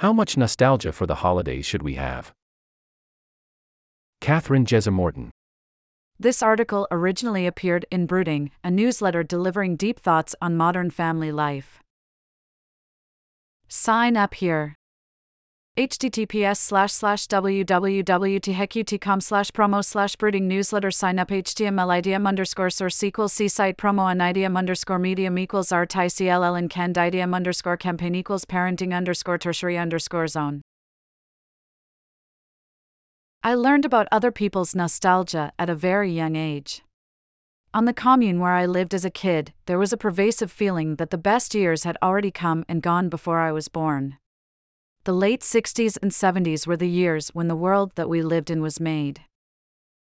How much nostalgia for the holidays should we have? Kathryn Jezer-Morton. This article originally appeared in Brooding, a newsletter delivering deep thoughts on modern family life. Sign up here https slash slash www.thecom slash promo slash brooding newsletter sign up html idm underscore source equals c site promo and idm underscore medium equals art icll and canned underscore campaign equals parenting underscore tertiary underscore zone. I learned about other people's nostalgia at a very young age. On the commune where I lived as a kid, there was a pervasive feeling that the best years had already come and gone before I was born. The late 60s and 70s were the years when the world that we lived in was made.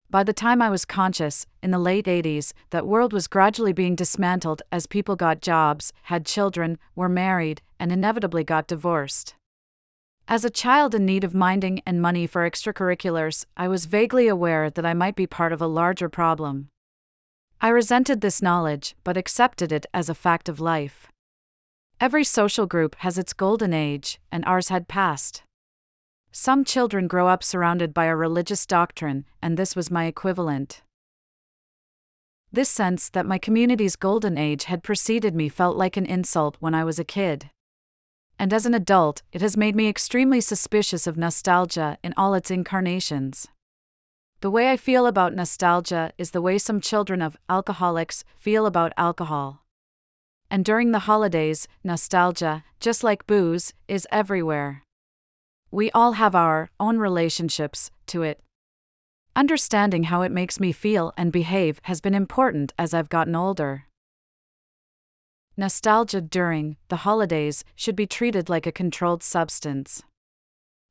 By the time I was conscious, in the late 80s, that world was gradually being dismantled as people got jobs, had children, were married, and inevitably got divorced. As a child in need of minding and money for extracurriculars, I was vaguely aware that I might be part of a larger problem. I resented this knowledge, but accepted it as a fact of life. Every social group has its golden age, and ours had passed. Some children grow up surrounded by a religious doctrine, and this was my equivalent. This sense that my community's golden age had preceded me felt like an insult when I was a kid. And as an adult, it has made me extremely suspicious of nostalgia in all its incarnations. The way I feel about nostalgia is the way some children of alcoholics feel about alcohol and during the holidays, nostalgia, just like booze, is everywhere. We all have our own relationships to it. Understanding how it makes me feel and behave has been important as I've gotten older. Nostalgia during the holidays should be treated like a controlled substance.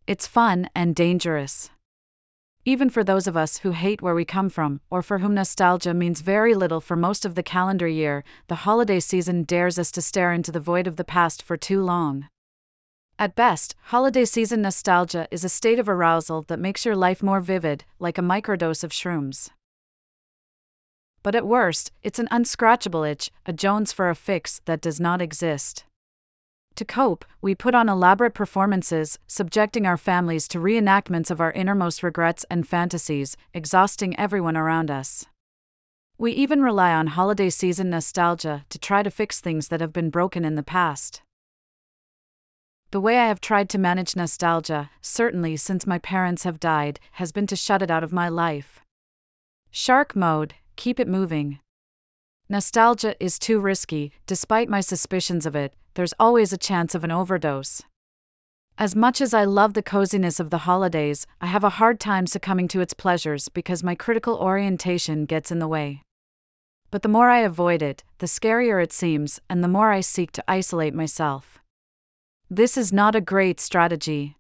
It's fun and dangerous. Even for those of us who hate where we come from, or for whom nostalgia means very little for most of the calendar year, the holiday season dares us to stare into the void of the past for too long. At best, holiday season nostalgia is a state of arousal that makes your life more vivid, like a microdose of shrooms. But at worst, it's an unscratchable itch, a Jones for a fix that does not exist. To cope, we put on elaborate performances, subjecting our families to reenactments of our innermost regrets and fantasies, exhausting everyone around us. We even rely on holiday season nostalgia to try to fix things that have been broken in the past. The way I have tried to manage nostalgia, certainly since my parents have died, has been to shut it out of my life. Shark mode, keep it moving. Nostalgia is too risky, despite my suspicions of it, there's always a chance of an overdose. As much as I love the coziness of the holidays, I have a hard time succumbing to its pleasures because my critical orientation gets in the way. But the more I avoid it, the scarier it seems, and the more I seek to isolate myself. This is not a great strategy.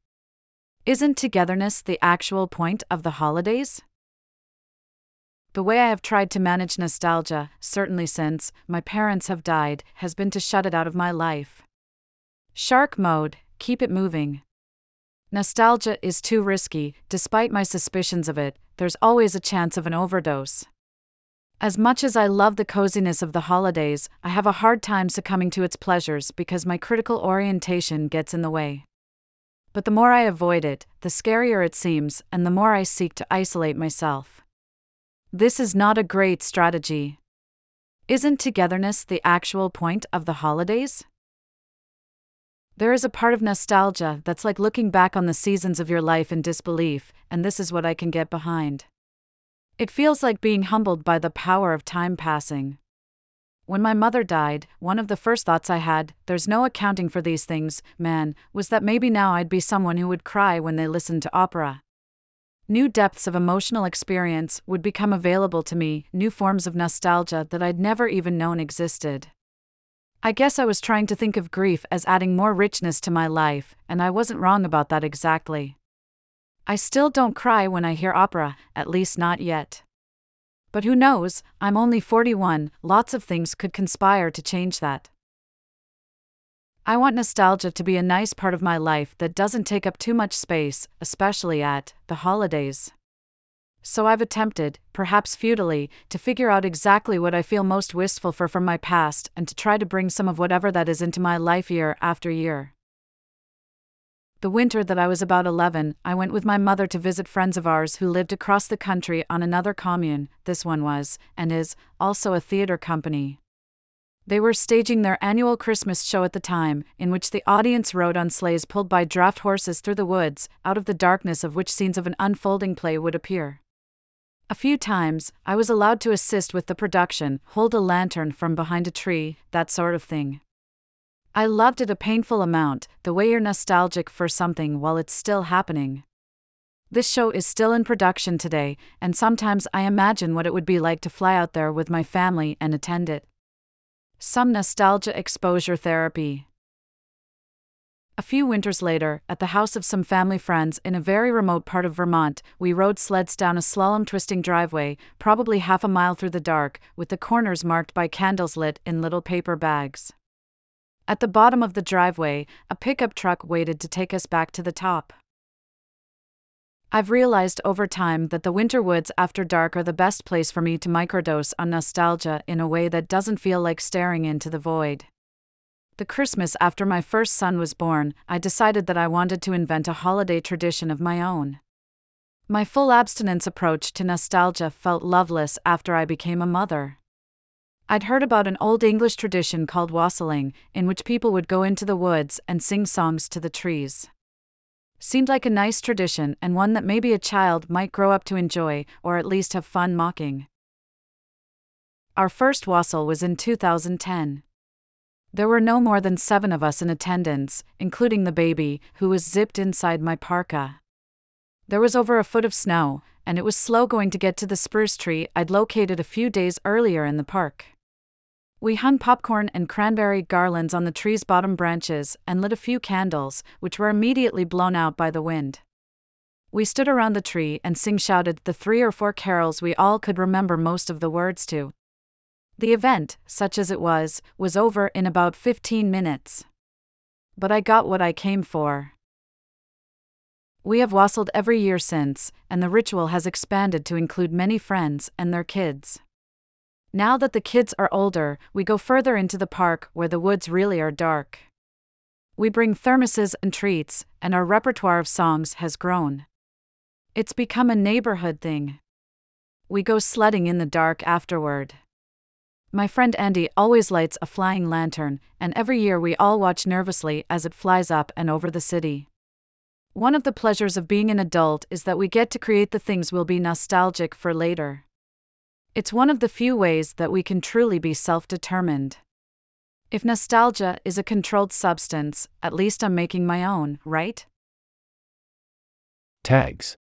Isn't togetherness the actual point of the holidays? The way I have tried to manage nostalgia, certainly since my parents have died, has been to shut it out of my life. Shark mode, keep it moving. Nostalgia is too risky, despite my suspicions of it, there's always a chance of an overdose. As much as I love the coziness of the holidays, I have a hard time succumbing to its pleasures because my critical orientation gets in the way. But the more I avoid it, the scarier it seems, and the more I seek to isolate myself. This is not a great strategy. Isn't togetherness the actual point of the holidays? There is a part of nostalgia that's like looking back on the seasons of your life in disbelief, and this is what I can get behind. It feels like being humbled by the power of time passing. When my mother died, one of the first thoughts I had, there's no accounting for these things, man, was that maybe now I'd be someone who would cry when they listened to opera. New depths of emotional experience would become available to me, new forms of nostalgia that I'd never even known existed. I guess I was trying to think of grief as adding more richness to my life, and I wasn't wrong about that exactly. I still don't cry when I hear opera, at least not yet. But who knows, I'm only 41, lots of things could conspire to change that. I want nostalgia to be a nice part of my life that doesn't take up too much space, especially at the holidays. So I've attempted, perhaps futilely, to figure out exactly what I feel most wistful for from my past and to try to bring some of whatever that is into my life year after year. The winter that I was about 11, I went with my mother to visit friends of ours who lived across the country on another commune. This one was, and is, also a theater company. They were staging their annual Christmas show at the time, in which the audience rode on sleighs pulled by draft horses through the woods, out of the darkness of which scenes of an unfolding play would appear. A few times, I was allowed to assist with the production, hold a lantern from behind a tree, that sort of thing. I loved it a painful amount, the way you're nostalgic for something while it's still happening. This show is still in production today, and sometimes I imagine what it would be like to fly out there with my family and attend it. Some nostalgia exposure therapy. A few winters later, at the house of some family friends in a very remote part of Vermont, we rode sleds down a slalom twisting driveway, probably half a mile through the dark, with the corners marked by candles lit in little paper bags. At the bottom of the driveway, a pickup truck waited to take us back to the top. I've realized over time that the winter woods after dark are the best place for me to microdose on nostalgia in a way that doesn't feel like staring into the void. The Christmas after my first son was born, I decided that I wanted to invent a holiday tradition of my own. My full abstinence approach to nostalgia felt loveless after I became a mother. I'd heard about an old English tradition called wassailing, in which people would go into the woods and sing songs to the trees. Seemed like a nice tradition and one that maybe a child might grow up to enjoy, or at least have fun mocking. Our first wassail was in 2010. There were no more than seven of us in attendance, including the baby, who was zipped inside my parka. There was over a foot of snow, and it was slow going to get to the spruce tree I'd located a few days earlier in the park. We hung popcorn and cranberry garlands on the tree's bottom branches and lit a few candles, which were immediately blown out by the wind. We stood around the tree and sing shouted the three or four carols we all could remember most of the words to. The event, such as it was, was over in about 15 minutes. But I got what I came for. We have wassailed every year since, and the ritual has expanded to include many friends and their kids. Now that the kids are older, we go further into the park where the woods really are dark. We bring thermoses and treats, and our repertoire of songs has grown. It's become a neighborhood thing. We go sledding in the dark afterward. My friend Andy always lights a flying lantern, and every year we all watch nervously as it flies up and over the city. One of the pleasures of being an adult is that we get to create the things we'll be nostalgic for later. It's one of the few ways that we can truly be self determined. If nostalgia is a controlled substance, at least I'm making my own, right? Tags